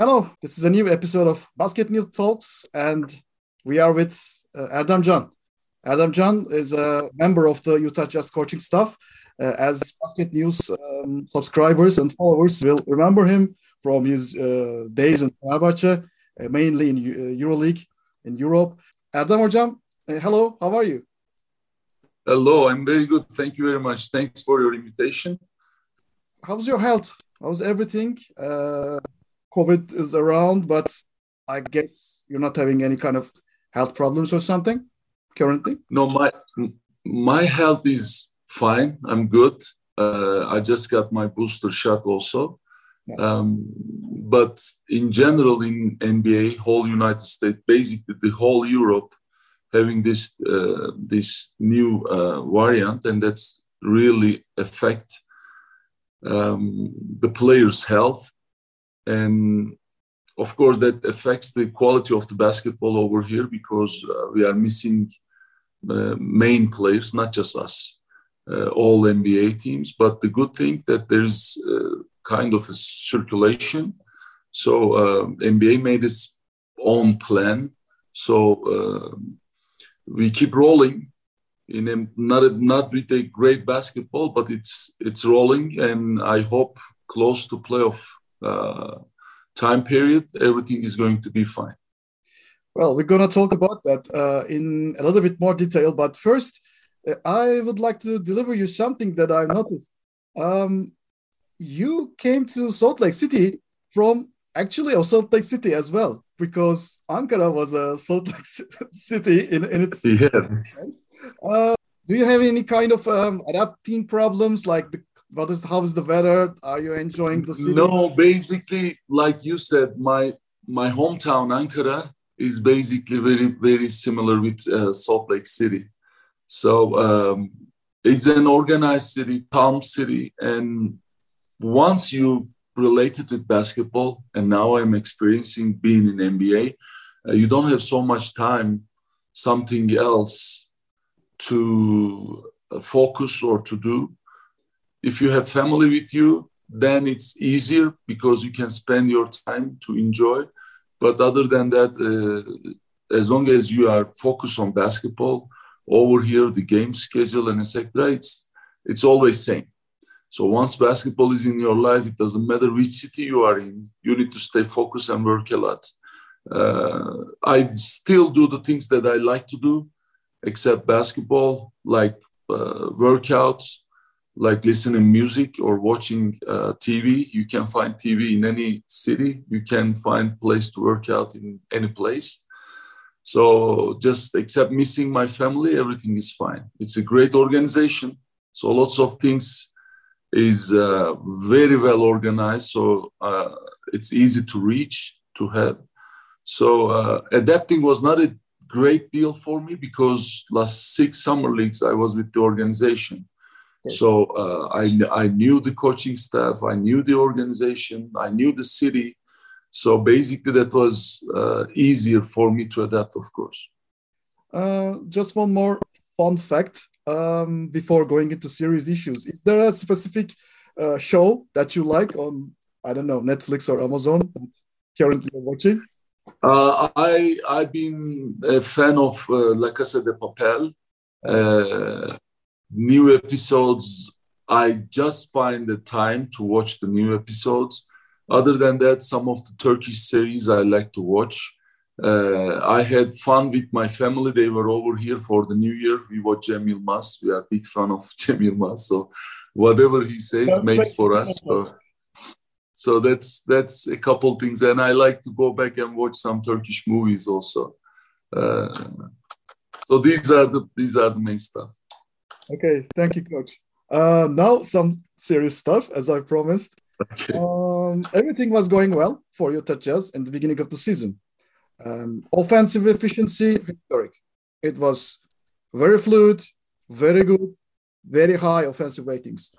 Hello, this is a new episode of Basket News Talks, and we are with uh, Erdem Can. Erdem Can is a member of the Utah Jazz coaching staff. Uh, as Basket News um, subscribers and followers will remember him from his uh, days in Fenerbahce, uh, mainly in uh, EuroLeague in Europe. Erdem Hocam, uh, hello, how are you? Hello, I'm very good. Thank you very much. Thanks for your invitation. How's your health? How's everything? COVID is around, but I guess you're not having any kind of health problems or something currently. No, my my health is fine. I'm good. Uh, I just got my booster shot also. Yeah. Um, but in general, in NBA, whole United States, basically the whole Europe, having this uh, this new uh, variant, and that's really affect um, the players' health and of course that affects the quality of the basketball over here because uh, we are missing uh, main players not just us uh, all nba teams. But the good thing that there's uh, kind of a circulation. So uh, nba made its own plan. So uh, we keep rolling. In a, not a, not with a great basketball but it's it's rolling. And i hope close to playoff time period, everything is going to be fine. Well, we're going to talk about that uh, in a little bit more detail. But first, uh, I would like to deliver you something that I noticed. Um, you came to Salt Lake City from actually of Salt Lake City as well, because Ankara was a Salt Lake City in, in its. Yes. Uh, do you have any kind of um, adapting problems like the what is how is the weather? Are you enjoying the city? No, basically, like you said, my my hometown Ankara is basically very very similar with uh, Salt Lake City. So um, it's an organized city, calm city, and once you related with basketball, and now I'm experiencing being in NBA, uh, you don't have so much time something else to focus or to do if you have family with you, then it's easier because you can spend your time to enjoy. But other than that, uh, as long as you are focused on basketball, over here the game schedule and etc., it's it's always same. So once basketball is in your life, it doesn't matter which city you are in. You need to stay focused and work a lot. Uh, I still do the things that I like to do, except basketball, like uh, workouts, like listening music or watching uh, TV. You can find TV in any city. You can find place to work out in any place. So just except missing my family, everything is fine. It's a great organization. So lots of things is uh, very well organized. So uh, it's easy to reach to have. So uh, adapting was not a great deal for me because last six summer leagues I was with the organization so uh, I, I knew the coaching staff, I knew the organization, I knew the city. So basically, that was uh, easier for me to adapt, of course. Uh, just one more fun fact um, before going into serious issues. Is there a specific uh, show that you like on, I don't know, Netflix or Amazon currently watching? Uh, I I've been a fan of uh, La Casa de Papel. New episodes. I just find the time to watch the new episodes. Other than that some of the turkish series i like to watch. Uh, i had fun with my family. They were over here for the new year. We watch Cem Yılmaz we are big fan of Cem Yılmaz so whatever he says makes for us. so, so that's that's a couple things. And i like to go back and watch some turkish movies also. Uh, so these are the these are the main stuff Okay, thank you, coach. Uh, now some serious stuff, as I promised. Okay. Um, everything was going well for Utah Jazz in the beginning of the season. Um, offensive efficiency, historic. It was very fluid, very good, very high offensive ratings.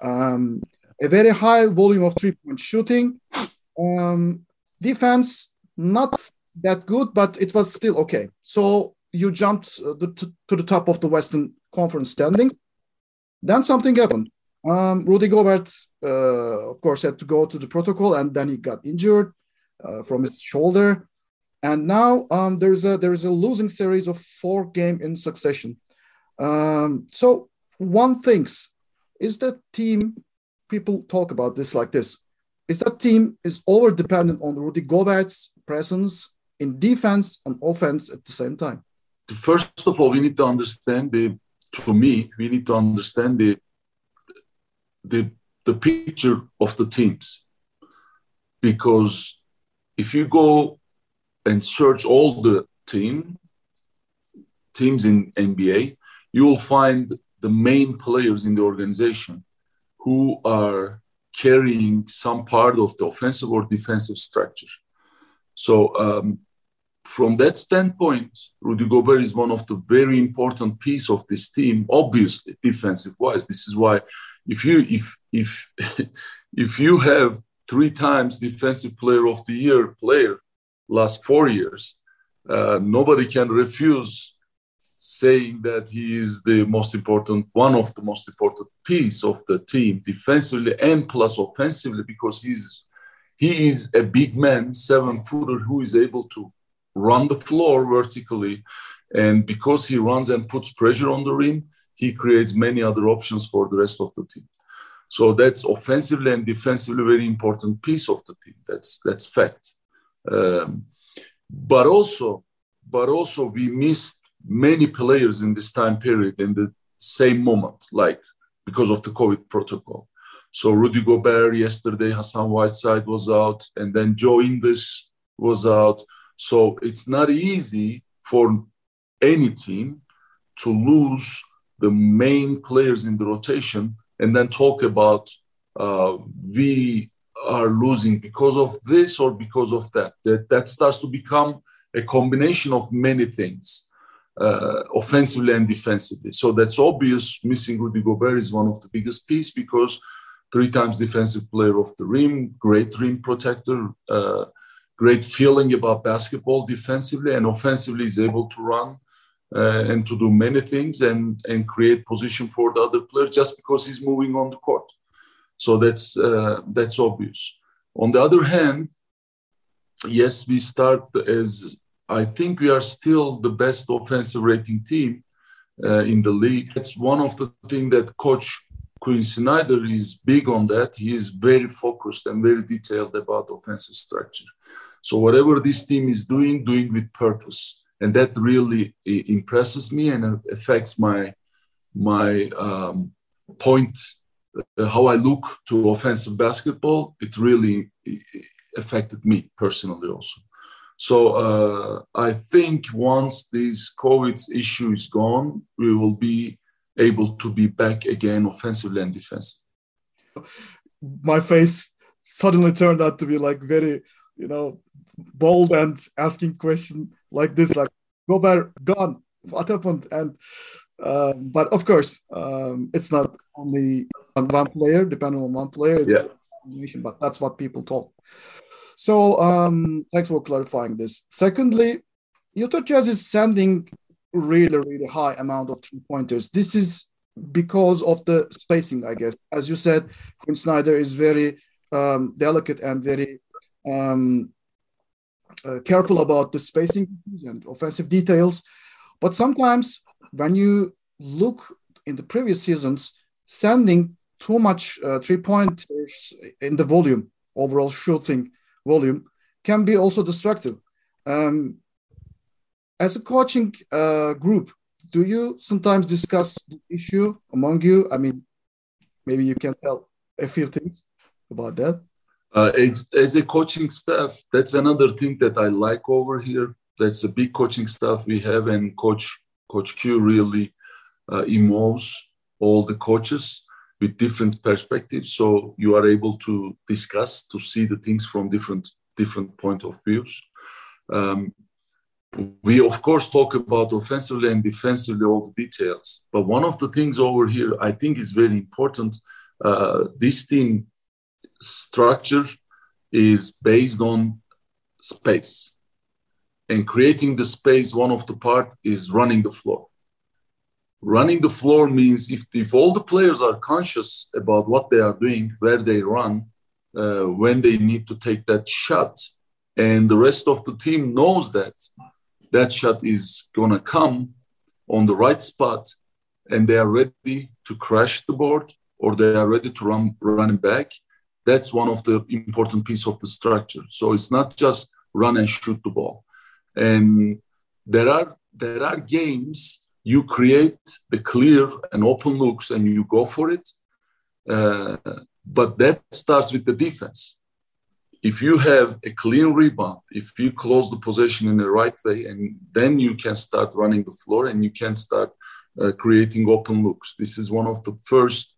Um, a very high volume of three-point shooting. Um, defense, not that good, but it was still okay. So you jumped uh, the, to, to the top of the Western conference standing. Then something happened. Um, Rudy Gobert, uh, of course, had to go to the protocol, and then he got injured. uh, from his shoulder, and now um, there's a there is a losing series of four game in succession. Um, so one thinks is that team people talk about this like this is that team is over dependent on Rudy Gobert's presence in defense and offense at the same time. First of all, we need to understand the. To me, we need to understand the the the picture of the teams because if you go and search all the team teams in NBA, you will find the main players in the organization who are carrying some part of the offensive or defensive structure. So, um, from that standpoint, Rudy Gobert is one of the very important piece of this team. Obviously, defensive wise, this is why if you if if if you have three times defensive player of the year player last four years, uh, nobody can refuse saying that he is the most important, one of the most important piece of the team defensively and plus offensively because he's he is a big man, seven footer who is able to run the floor vertically, and because he runs and puts pressure on the rim, he creates many other options for the rest of the team. So that's offensively and defensively very important piece of the team. That's that's fact. Um, but also, but also we missed many players in this time period in the same moment, like because of the COVID protocol. So Rudy Gobert yesterday, Hassan Whiteside was out, and then Joe Ingles was out. So it's not easy for any team to lose the main players in the rotation and then talk about uh, we are losing because of this or because of that. That that starts to become a combination of many things, uh, offensively and defensively. So that's obvious. Missing Rudy Gobert is one of the biggest piece because three times defensive player of the rim, great rim protector, uh, great feeling about basketball defensively and offensively is able to run uh, and to do many things and, and create position for the other player just because he's moving on the court. So that's uh, that's obvious. On the other hand, yes, we start as I think we are still the best offensive rating team uh, in the league. That's one of the things that Coach Quin Snyder is big on. That he is very focused and very detailed about offensive structure. So whatever this team is doing, doing with purpose and that really impresses me and affects my my um, point uh, how I look to offensive basketball. It really affected me personally also. So uh, I think once this COVID issue is gone, we will be able to be back again offensively and defensively. My face suddenly turned out to be like very, you know, bold and asking question like this, like Gobert gone. What happened? And uh, but of course, um, it's not only on one player, depending on one player. It's yeah. but that's what people talk. So um, thanks for clarifying this. Secondly, Utah Jazz is sending really, really high amount of three pointers. This is because of the spacing, I guess. As you said, Quin Snyder is very um, delicate and very um, careful about the spacing and offensive details. But sometimes when you look in the previous seasons, sending too much uh, three pointers in the volume, overall shooting volume, can be also destructive. Um, as a coaching uh, group, do you sometimes discuss the issue among you? I mean, maybe you can tell a few things about that. Uh, as, as, a coaching staff, that's another thing that I like over here. That's a big coaching staff we have, and Coach Coach Q really uh, involves all the coaches with different perspectives. So you are able to discuss to see the things from different different point of views. Um, we of course talk about offensively and defensively all the details, but one of the things over here I think is very important. Uh, this team structure is based on space. And creating the space one of the part is running the floor. Running the floor means if, if all the players are conscious about what they are doing where they run uh, when they need to take that shot and the rest of the team knows that that shot is going to come on the right spot and they are ready to crash the board or they are ready to run running back that's one of the important piece of the structure. So it's not just run and shoot the ball. And there are there are games you create the clear and open looks and you go for it uh, but that starts with the defense. If you have a clean rebound, if you close the possession in the right way, and then you can start running the floor and you can start uh, creating open looks. This is one of the first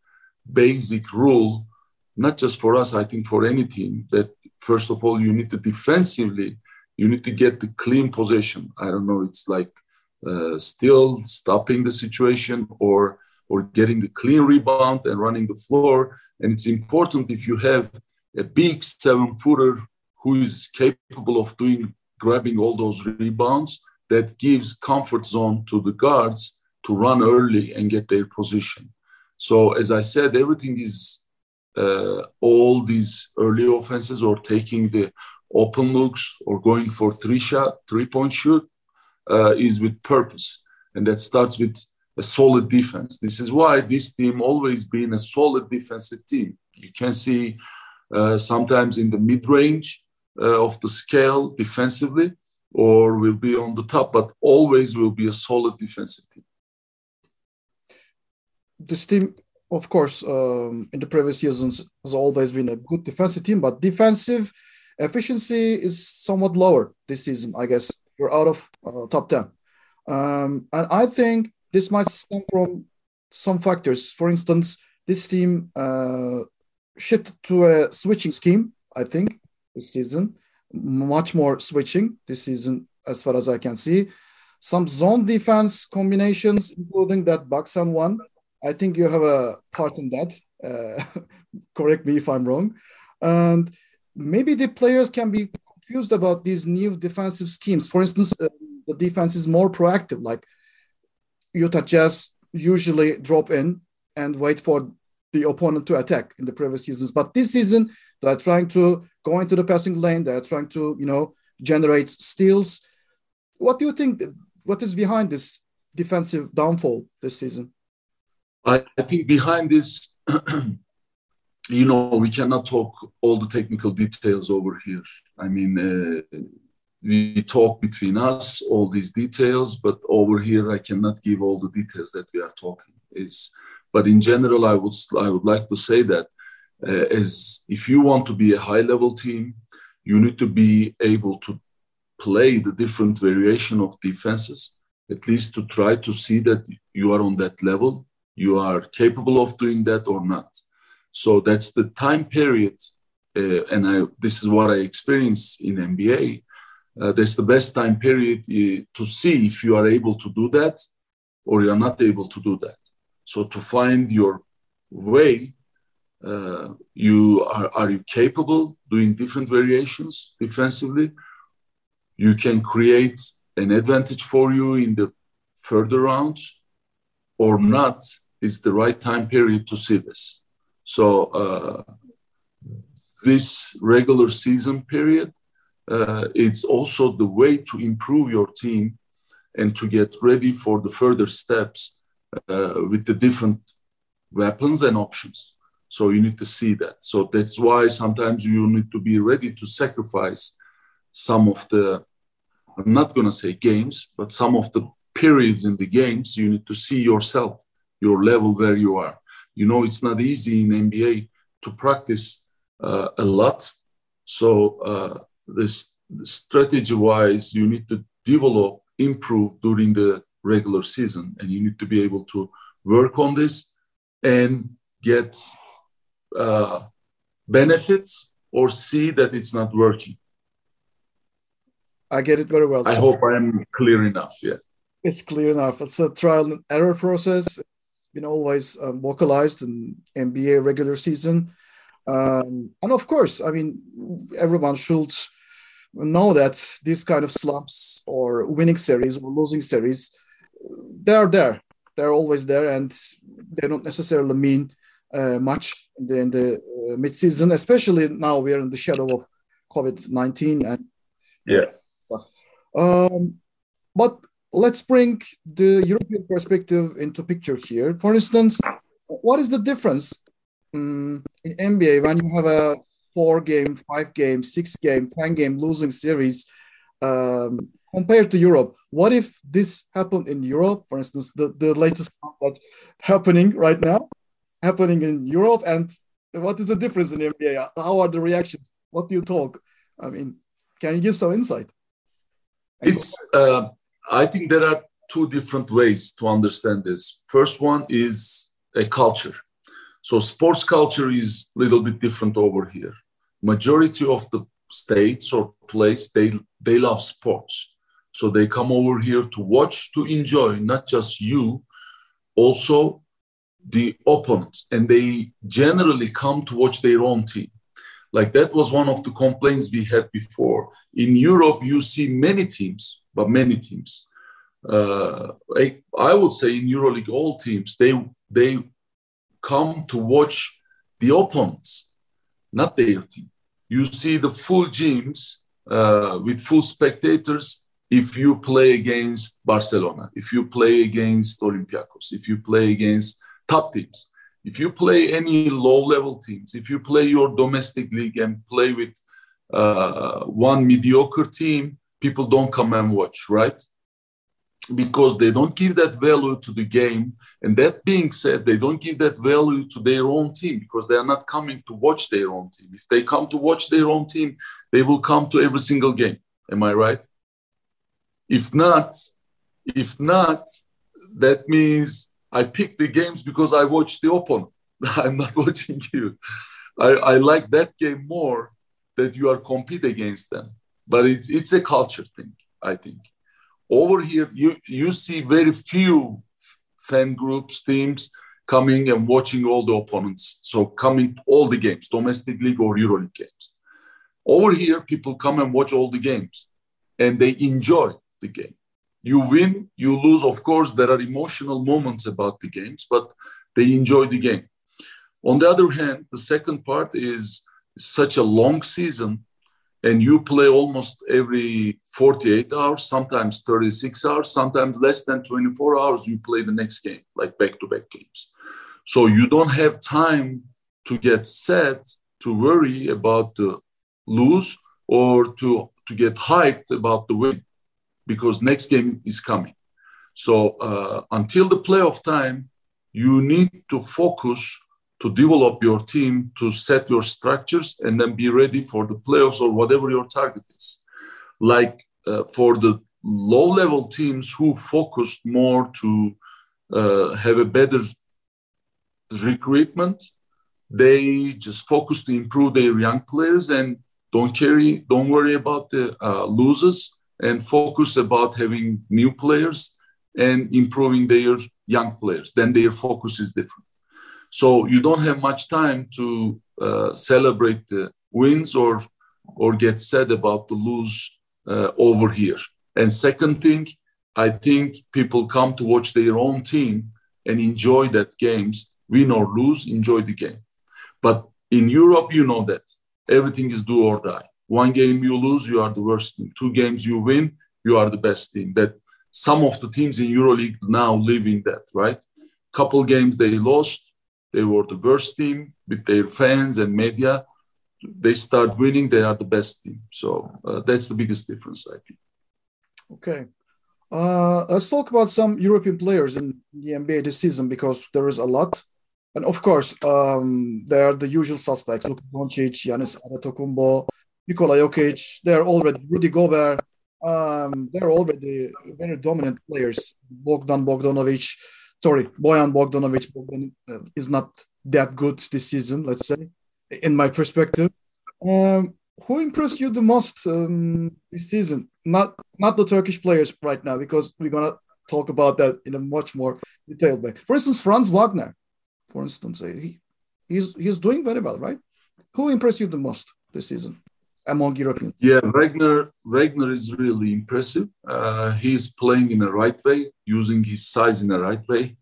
basic rule, not just for us, I think for any team, that first of all, you need to defensively, you need to get the clean possession. I don't know, it's like uh, still stopping the situation or or getting the clean rebound and running the floor. And it's important if you have a big seven footer who is capable of doing grabbing all those rebounds that gives comfort zone to the guards to run early and get their position. So as I said, everything is all these early offenses or taking the open looks or going for three shot, three point shoot uh, is with purpose. And that starts with a solid defense. This is why this team always been a solid defensive team. You can see uh, sometimes in the mid range uh, of the scale defensively, or will be on the top, but always will be a solid defensive team. This team, of course, um, in the previous seasons has always been a good defensive team, but defensive efficiency is somewhat lower this season. I guess we're out of uh, top ten, um, and I think this might stem from some factors. For instance, this team uh, shifted to a switching scheme, I think, this season. Much more switching this season, as far as I can see. Some zone defense combinations, including that and one. I think you have a part in that. Uh, correct me if I'm wrong. And maybe the players can be confused about these new defensive schemes. For instance, uh, the defense is more proactive. Like Utah Jazz usually drop in and wait for the opponent to attack in the previous seasons. But this season, they're trying to go into the passing lane. They're trying to, you know, generate steals. What do you think? What is behind this defensive downfall this season? I, I think behind this, you know, we cannot talk all the technical details over here. I mean, uh, we talk between us all these details, but over here I cannot give all the details that we are talking. It's but in general, I would I would like to say that uh, as if you want to be a high level team, you need to be able to play the different variation of defenses, at least to try to see that you are on that level, you are capable of doing that or not. So that's the time period, uh, and I, this is what I experienced in NBA. Uh, that's the best time period uh, to see if you are able to do that or you are not able to do that. So to find your way, uh, you are, are you capable doing different variations defensively? You can create an advantage for you in the further rounds or mm-hmm. not is the right time period to see this. So uh, this regular season period, uh, it's also the way to improve your team and to get ready for the further steps uh, with the different weapons and options. So you need to see that. So that's why sometimes you need to be ready to sacrifice some of the, I'm not going to say games, but some of the periods in the games, you need to see yourself, your level where you are. You know, it's not easy in NBA to practice uh, a lot. So uh, this strategy wise, you need to develop, improve during the regular season and you need to be able to work on this and get uh, benefits or see that it's not working. I get it very well. I hope i'm clear enough yeah. It's clear enough. It's a trial and error process been always um, vocalized in nba regular season um, and of course i mean everyone should know that these kind of slumps or winning series or losing series they are there. They're always there, and they don't necessarily mean uh, much in the, in the uh, mid-season. Especially now we are in the shadow of COVID nineteen, and Yeah. Um, but let's bring the European perspective into picture here. For instance, what is the difference um, in NBA when you have a four game, five game, six game, 10 game losing series um, compared to Europe? What if this happened in Europe, for instance, the, the latest that happening right now, happening in Europe, and what is the difference in NBA? How are the reactions? What do you talk? I mean, can you give some insight? It's. Uh, I think there are two different ways to understand this. First one is a culture. So sports culture is a little bit different over here. Majority of the states or place they they love sports, so they come over here to watch, to enjoy, not just you, also the opponents, and they generally come to watch their own team. Like that was one of the complaints we had before. In Europe, you see many teams, but many teams. Uh, I, I would say in EuroLeague, all teams they they come to watch the opponents, not their team. You see the full gyms uh, with full spectators if you play against Barcelona, if you play against Olympiacos, if you play against top teams. If you play any low level teams, if you play your domestic league and play with uh, one mediocre team, people don't come and watch, right? Because they don't give that value to the game. And that being said, they don't give that value to their own team because they are not coming to watch their own team. If they come to watch their own team, they will come to every single game. Am I right? If not, if not, that means I pick the games because I watch the opponent. I'm not watching you. I, I like that game more that you are compete against them. But it's it's a culture thing, I think. Over here, you you see very few fan groups, teams coming and watching all the opponents. So coming to all the games, domestic league or EuroLeague games. Over here, people come and watch all the games, and they enjoy the game you win, you lose. Of course, there are emotional moments about the games, but they enjoy the game. On the other hand, the second part is such a long season, and you play almost every 48 hours, sometimes 36 hours, sometimes less than 24 hours. You play the next game, like back to back games. So you don't have time to get set to worry about the lose or to, to get hyped about the win because next game is coming. So uh, until the playoff time, you need to focus to develop your team, to set your structures, and then be ready for the playoffs or whatever your target is. Like uh, for the low level teams who focused more to uh, have a better recruitment, they just focus to improve their young players and don't carry, don't worry about the uh, losers and focus about having new players and improving their young players. Then their focus is different. So you don't have much time to uh, celebrate the wins or or get sad about the lose uh, over here. And second thing, I think people come to watch their own team and enjoy that games, win or lose, enjoy the game. But in Europe, you know that everything is do or die. One game you lose, you are the worst team. Two games you win, you are the best team. That some of the teams in EuroLeague now live in that, right? Couple games they lost, they were the worst team with their fans and media. They start winning, they are the best team. So uh, that's the biggest difference, I think. Okay. Uh, let's talk about some European players in the NBA this season because there is a lot. And of course, um, there are the usual suspects: Luka Doncic, Giannis Antetokounmpo, Nikola Jokic, they're already Rudy Gobert. Um, they're already very dominant players. Bogdan Bogdanovic, sorry, Bojan Bogdanovic Bogdan, uh, is not that good this season, let's say, in my perspective. Um, who impressed you the most um, this season? Not not the Turkish players right now, because we're gonna talk about that in a much more detailed way. For instance, Franz Wagner, for instance, he, he's he's doing very well, right? Who impressed you the most this season? Among Europeans. Yeah, Wagner Wagner is really impressive. Uh, he's playing in a right way, using his size in a right way.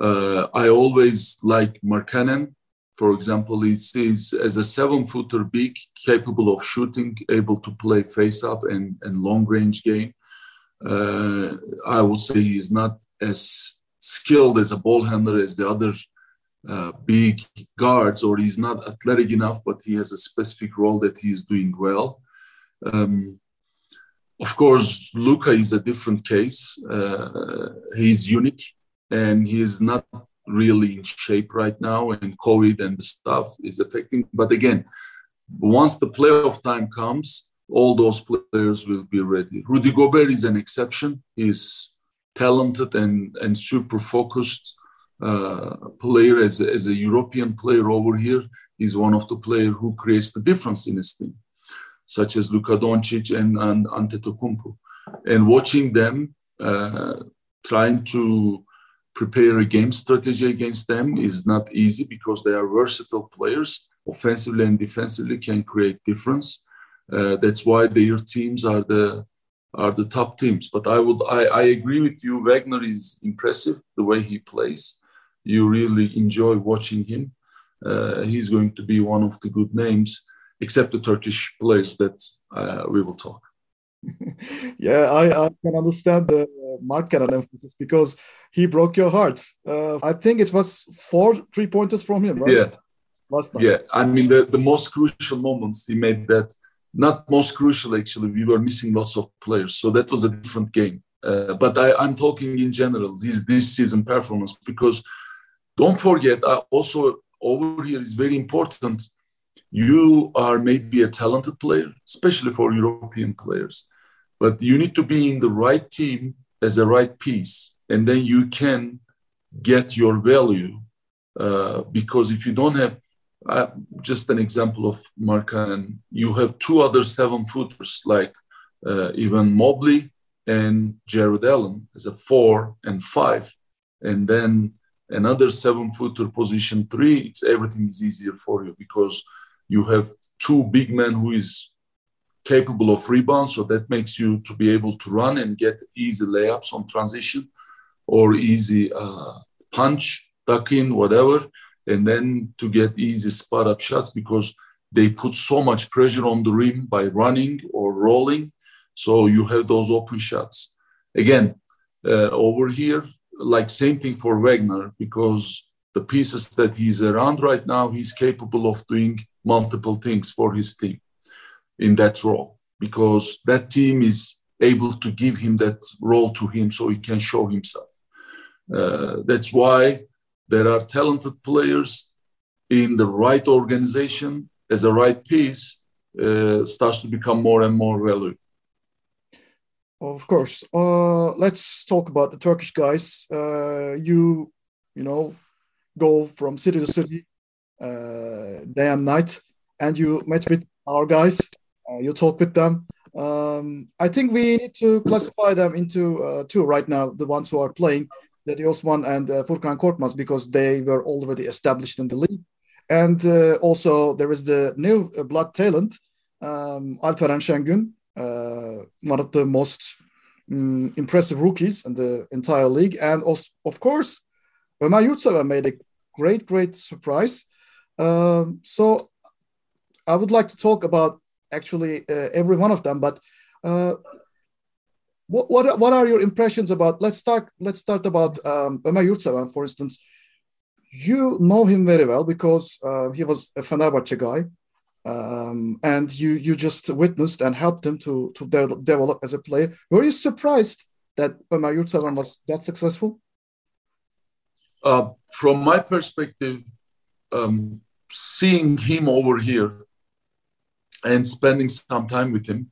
Uh, I always like Markkanen for example, he is as a seven footer big, capable of shooting, able to play face up and, and long range game. Uh, I would say he is not as skilled as a ball handler as the other uh, big guards, or he's not athletic enough, but he has a specific role that he is doing well. Um, of course, Luka is a different case. Uh, he's unique and he is not really in shape right now, and COVID and the stuff is affecting. But again, once the playoff time comes, all those players will be ready. Rudy Gobert is an exception. He's talented and, and super focused uh, player as a, as a European player over here. He's one of the players who creates the difference in his team, such as Luka Doncic and, and Antetokounmpo. And watching them uh, trying to prepare a game strategy against them is not easy because they are versatile players, offensively and defensively can create difference. Uh, that's why their teams are the are the top teams. But I would I, I agree with you. Wagner is impressive the way he plays. You really enjoy watching him. Uh, he's going to be one of the good names, except the Turkish players that uh, we will talk. yeah, I, I, can understand the Markkanen emphasis because he broke your heart. Uh, I think it was four three pointers from him, right? Yeah. Last night. Yeah, I mean the, the most crucial moments he made that not most crucial actually. We were missing lots of players, so that was a different game. Uh, but I, I'm talking in general his this season performance because don't forget I also over here is very important. You are maybe a talented player, especially for European players, but you need to be in the right team as a right piece, and then you can get your value. Uh, because if you don't have uh, just an example of Markkanen, you have two other seven footers like uh, Evan Mobley and Jarrett Allen as a four and five, and then another seven footer position three. It's everything is easier for you because you have two big men who is capable of rebound, so that makes you to be able to run and get easy layups on transition or easy uh, punch, duck in, whatever and then to get easy spot up shots because they put so much pressure on the rim by running or rolling. So you have those open shots. Again, uh, over here, like same thing for Wagner because the pieces that he's around right now, he's capable of doing multiple things for his team in that role because that team is able to give him that role to him so he can show himself. Uh, that's why there are talented players in the right organization as a right piece uh, starts to become more and more valuable. Of course. Uh, let's talk about the Turkish guys. Uh, you, you know, go from city to city, uh, day and night, and you met with our guys. Uh, you talk with them. Um, I think we need to classify them into uh, two right now. The ones who are playing Cedi Osman and uh, Furkan Korkmaz because they were already established in the league. And also there is the new blood talent, um, Alperen Şengün, one of the most um, impressive rookies in the entire league. And also, of course, Ömer Yurtseven made a great, great surprise. Um, so I would like to talk about actually uh, every one of them, but uh, what, what, what are your impressions about? Let's start. Let's start about um, Ömer Yurtseven, for instance. You know him very well because uh, he was a Fenerbahce guy, um, and you you just witnessed and helped him to to de- develop as a player. Were you surprised that Ömer Yurtseven was that successful? Uh, from my perspective, um, seeing him over here and spending some time with him,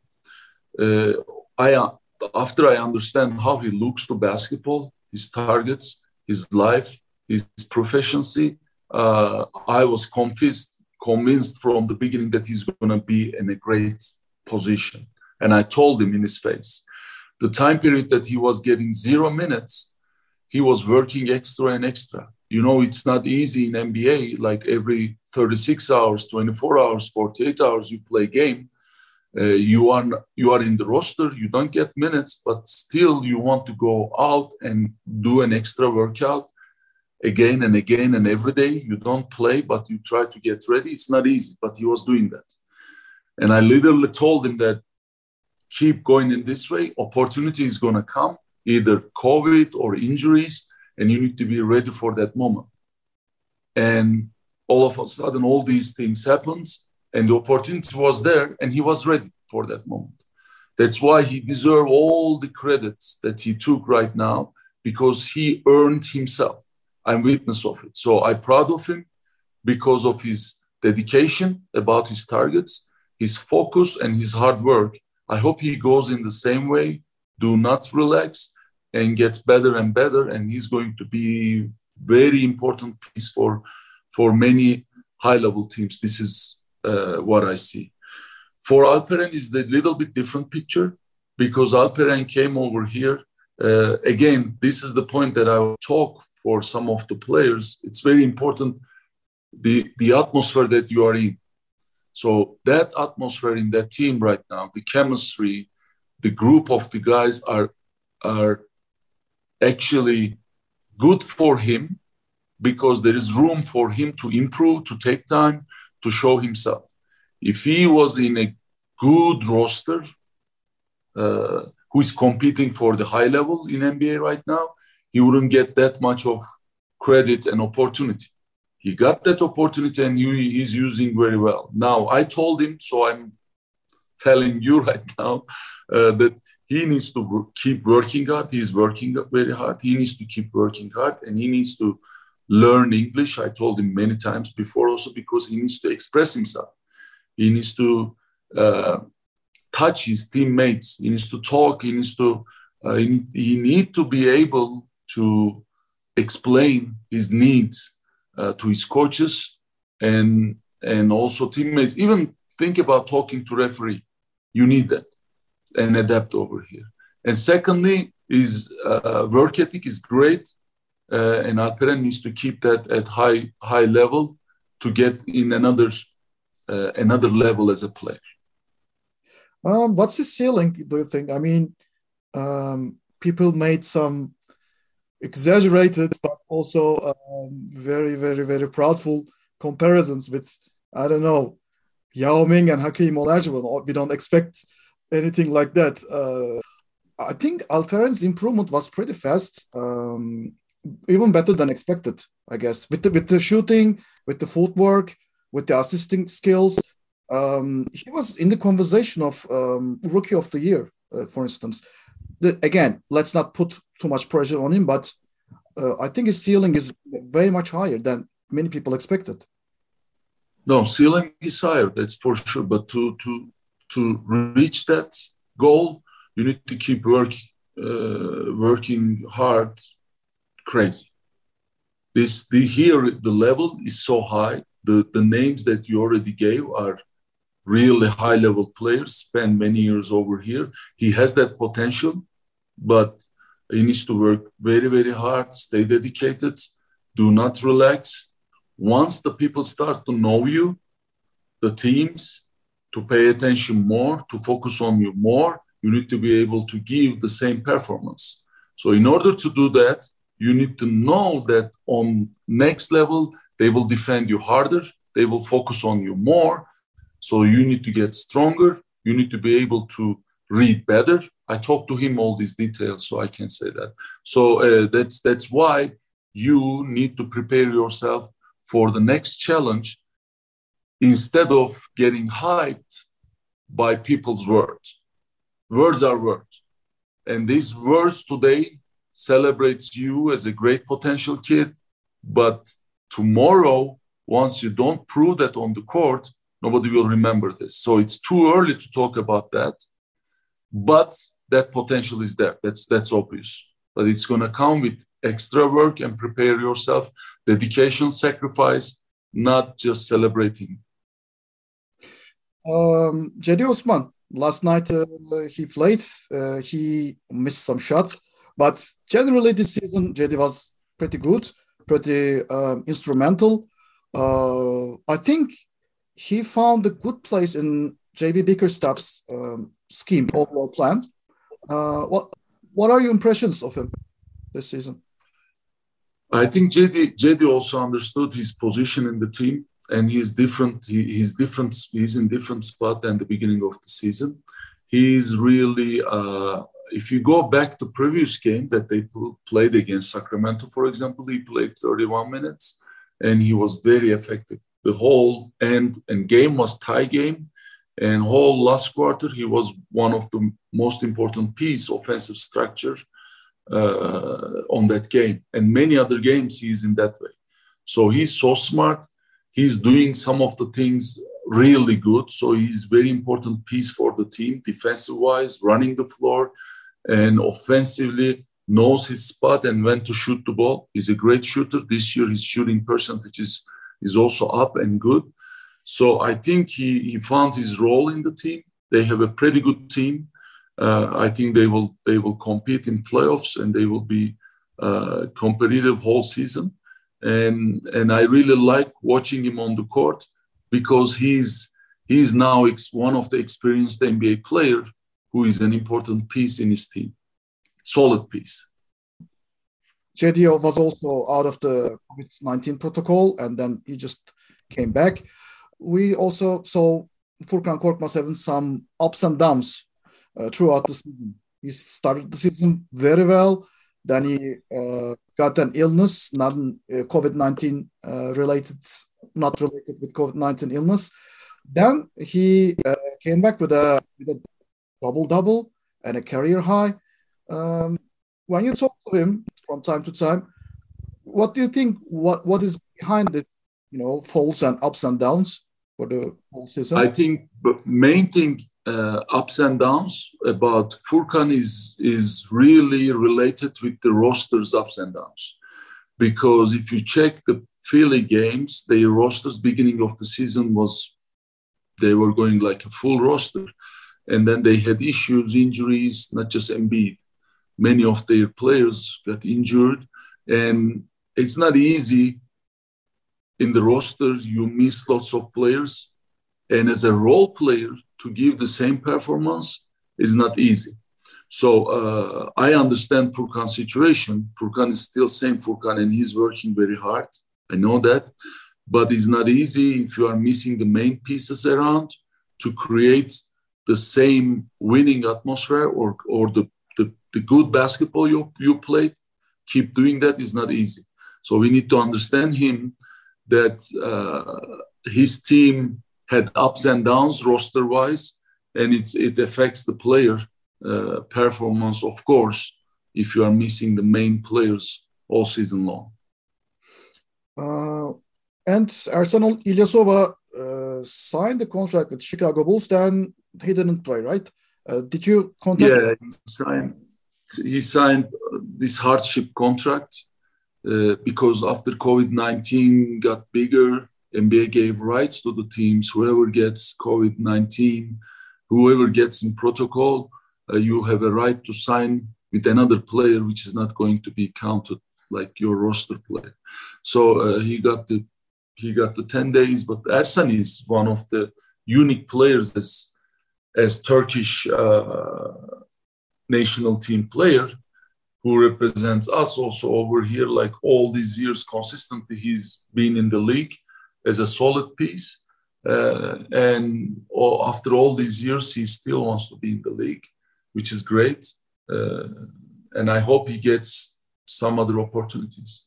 uh, I after I understand how he looks to basketball, his targets, his life, his proficiency, uh, I was convinced, convinced from the beginning that he's going to be in a great position. And I told him in his face. The time period that he was getting zero minutes, he was working extra and extra. You know, it's not easy in NBA, like every 36 hours, 24 hours, 48 hours you play game uh, you are you are in the roster you don't get minutes but still you want to go out and do an extra workout again and again and every day. You don't play, but you try to get ready. It's not easy, but he was doing that. And I literally told him that keep going in this way. Opportunity is going to come, either COVID or injuries, and you need to be ready for that moment. And all of a sudden, all these things happens, and the opportunity was there, and he was ready for that moment. That's why he deserves all the credits that he took right now because he earned himself. I'm witness of it. So I'm proud of him because of his dedication about his targets, his focus, and his hard work. I hope he goes in the same way. Do not relax and gets better and better. And he's going to be very important piece for for many high level teams. This is uh, what I see. For Alperen is a little bit different picture because Alperen came over here. Uh, again, this is the point that I talk for some of the players. It's very important the the atmosphere that you are in. So that atmosphere in that team right now, the chemistry, the group of the guys are are actually good for him because there is room for him to improve, to take time, to show himself. If he was in a good roster uh, who is competing for the high level in NBA right now, he wouldn't get that much of credit and opportunity. He got that opportunity and he, he's using very well. Now, I told him, so I'm telling you right now uh, that he needs to keep working hard. He's working very hard. He needs to keep working hard and he needs to learn English. I told him many times before also because he needs to express himself. He needs to uh, touch his teammates. He needs to talk. He needs to, uh, he, need, he need to be able to explain his needs uh, to his coaches and and also teammates. Even think about talking to referee. You need that and adapt over here. And secondly, is uh, work ethic is great, uh, and Alperen needs to keep that at high high level to get in another uh, another level as a player. Um, what's his ceiling? Do you think? I mean, um, people made some exaggerated but also um, very very very proudful comparisons with I don't know Yao Ming and Hakeem Olajuwon. We don't expect anything like that. Uh, I think Alperen's improvement was pretty fast, um, even better than expected. I guess with the with the shooting, with the footwork, with the assisting skills. Um, he was in the conversation of um, rookie of the year, uh, for instance the, again, let's not put too much pressure on him, but uh, I think his ceiling is very much higher than many people expected. No, ceiling is higher, that's for sure. But to to to reach that goal, you need to keep work uh, working hard, crazy. This the here the level is so high. The the names that you already gave are really high level players, spent many years over here. He has that potential, but he needs to work very, very hard, stay dedicated, do not relax. Once the people start to know you, the teams, to pay attention more, to focus on you more, you need to be able to give the same performance. So in order to do that, you need to know that on next level, they will defend you harder, they will focus on you more. So you need to get stronger, you need to be able to read better. I talked to him all these details, so I can say that. So uh, that's that's why you need to prepare yourself for the next challenge instead of getting hyped by people's words. Words are words, and these words today celebrates you as a great potential kid, but tomorrow, once you don't prove that on the court, nobody will remember this. So it's too early to talk about that but that potential is there. That's that's obvious. But it's going to come with extra work and prepare yourself, dedication, sacrifice, not just celebrating. Um, Cedi Osman, last night uh, he played. Uh, he missed some shots, but generally this season Cedi was pretty good, pretty um, instrumental. Uh, I think he found a good place in JB Bickerstaff's um, scheme, overall plan. Uh, what what are your impressions of him this season? I think JD, JD also understood his position in the team and he's different. He, he's different. He's in different spot than the beginning of the season. He's really, uh, if you go back to previous game that they played against Sacramento, for example, he played 31 minutes and he was very effective. The whole end and game was tie game and whole last quarter he was one of the most important piece offensive structure uh, on that game. And many other games he's in that way. So he's so smart. He's doing some of the things really good. So he's very important piece for the team defensive wise running the floor and offensively knows his spot and when to shoot the ball. He's a great shooter. This year his shooting percentage is, is also up and good so I think he, he found his role in the team. They have a pretty good team. Uh, I think they will they will compete in playoffs and they will be uh, competitive whole season. And and I really like watching him on the court because he's he's now ex- one of the experienced NBA player who is an important piece in his team, solid piece. Cedi was also out of the COVID 19 protocol and then he just came back we also saw Furkan Korkmaz having some ups and downs uh, throughout the season. He started the season very well. Then he uh, got an illness, not uh, COVID 19 uh, related, not related with COVID 19 illness. Then he uh, came back with a, with a double double and a career high. Um, when you talk to him from time to time, what do you think? What what is behind this? You know, falls and ups and downs for the whole season? I think the main thing uh, ups and downs about Furkan is is really related with the roster's ups and downs, because if you check the Philly games, their rosters beginning of the season was they were going like a full roster, and then they had issues, injuries, not just Embiid. Many of their players got injured, and it's not easy in the rosters, you miss lots of players. And as a role player, to give the same performance is not easy. So uh, I understand Furkan's situation. Furkan is still same Furkan and he's working very hard. I know that. But it's not easy if you are missing the main pieces around to create the same winning atmosphere or, or the, the, the good basketball you, you played. Keep doing that is not easy. So we need to understand him that uh, his team had ups and downs roster wise, and it's, it affects the player uh, performance, of course, if you are missing the main players all season long. Uh, and Ersan Ilyasova uh, signed the contract with Chicago Bulls, then he didn't play, right? Uh, did you contact? Yeah, he signed. He signed this hardship contract uh, because after COVID 19 got bigger, NBA gave rights to the teams. Whoever gets COVID 19, whoever gets in protocol, uh, you have a right to sign with another player, which is not going to be counted like your roster player. So uh, he got the he got the 10 days, but Ersan is one of the unique players as as Turkish uh, national team player who represents us also over here, like all these years consistently, he's been in the league as a solid piece. Uh, and all, after all these years, he still wants to be in the league, which is great. Uh, and I hope he gets some other opportunities.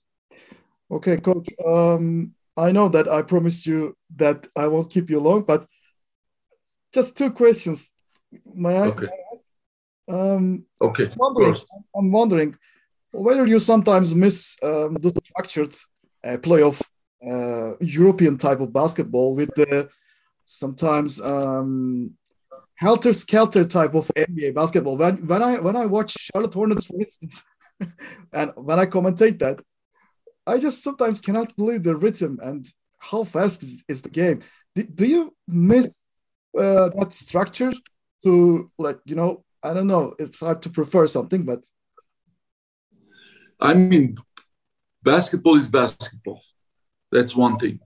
Okay, coach. Um, I know that I promised you that I won't keep you long, but just two questions. May I, okay. May I ask? Um, okay. I'm wondering, I'm wondering whether you sometimes miss um, the structured uh, play of uh, European type of basketball with the sometimes um, helter skelter type of NBA basketball. When when I when I watch Charlotte Hornets, for instance, and when I commentate that, I just sometimes cannot believe the rhythm and how fast is, is the game. Do, do you miss uh, that structure to like you know I don't know. It's hard to prefer something, but I mean, basketball is basketball. That's one thing.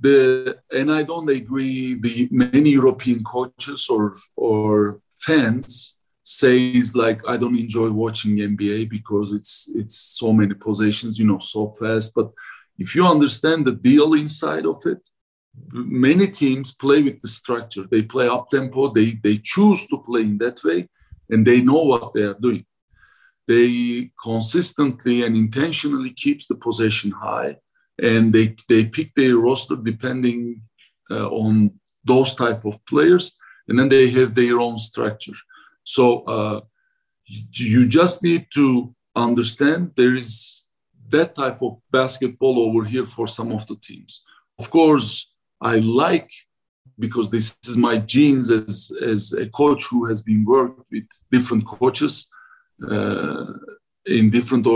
The and I don't agree. The many European coaches or or fans says like I don't enjoy watching NBA because it's it's so many possessions, you know, so fast. But if you understand the deal inside of it, many teams play with the structure. They play up tempo. They they choose to play in that way, and they know what they are doing. They consistently and intentionally keeps the possession high, and they they pick their roster depending uh, on those type of players, and then they have their own structure. So uh, you just need to understand there is that type of basketball over here for some of the teams. Of course, I like because this is my genes as, as a coach who has been worked with different coaches uh, in different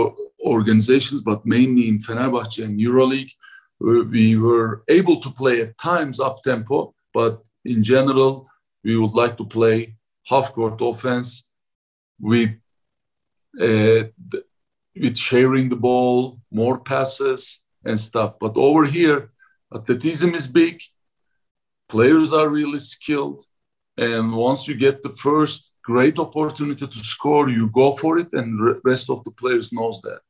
organizations, but mainly in Fenerbahce and EuroLeague. We were able to play at times up tempo, but in general, we would like to play half court offense with uh, with sharing the ball, more passes and stuff. But over here, athleticism is big. Players are really skilled, and once you get the first great opportunity to score, you go for it, and rest of the players knows that.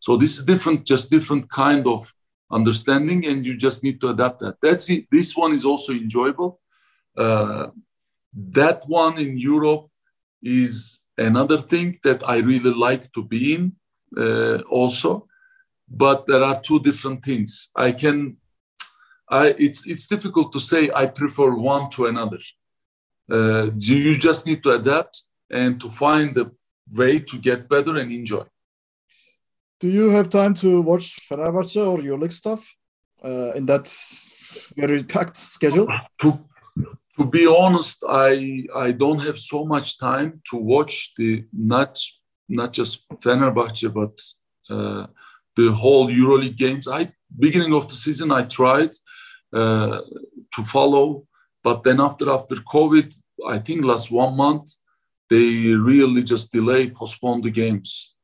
So this is different, just different kind of understanding, and you just need to adapt that. That's it. This one is also enjoyable. Uh, that one in Europe is another thing that I really like to be in uh, also. But there are two different things. I can, I it's it's difficult to say I prefer one to another. Uh, you just need to adapt and to find the way to get better and enjoy. Do you have time to watch Fenerbahce or EuroLeague stuff uh, in that very packed schedule? To, to be honest, I I don't have so much time to watch the not not just Fenerbahce but uh, the whole EuroLeague games. I beginning of the season I tried to follow, but then after after COVID, I think last one month they really just delay, postpone the games.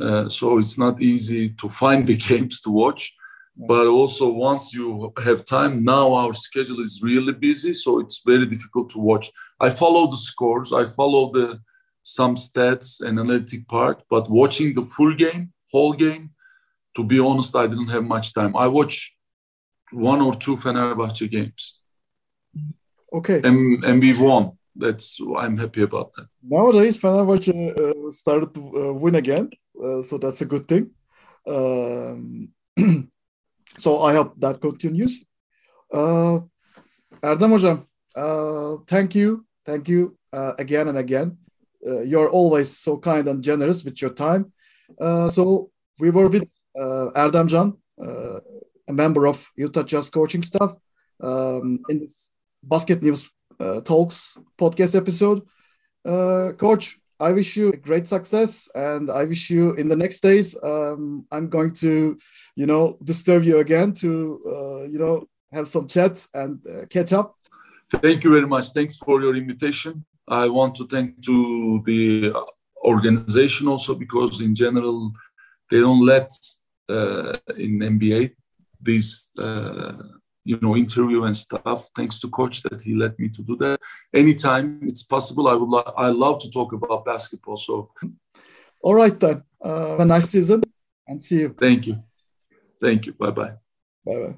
Uh, so it's not easy to find the games to watch. But also once you have time now our schedule is really busy so it's very difficult to watch. I follow the scores i follow the some stats and analytic part but watching the full game whole game to be honest i didn't have much time. I watch one or two fenerbahce games okay and and we've won that's i'm happy about that nowadays fenerbahce uh, started to uh, win again uh, so that's a good thing um, so I hope that continues. Uh, Erdem Hocam, uh, thank you. Thank you uh, again and again. Uh, you're always so kind and generous with your time. Uh, so we were with uh, Erdem Can, uh, a member of Utah Jazz coaching staff, um, in this Basket News uh, Talks podcast episode. Uh, Coach, I wish you great success, and I wish you in the next days. Um, I'm going to you know, disturb you again to, uh, you know, have some chats and uh, catch up. Thank you very much. Thanks for your invitation. I want to thank to the organization also because in general they don't let uh, in NBA this uh, you know interview and stuff. Thanks to coach that he let me to do that. Anytime it's possible, I would lo- I love to talk about basketball. So, all right then. Uh, have a nice season and see you. Thank you. Thank you. Bye bye. Bye bye.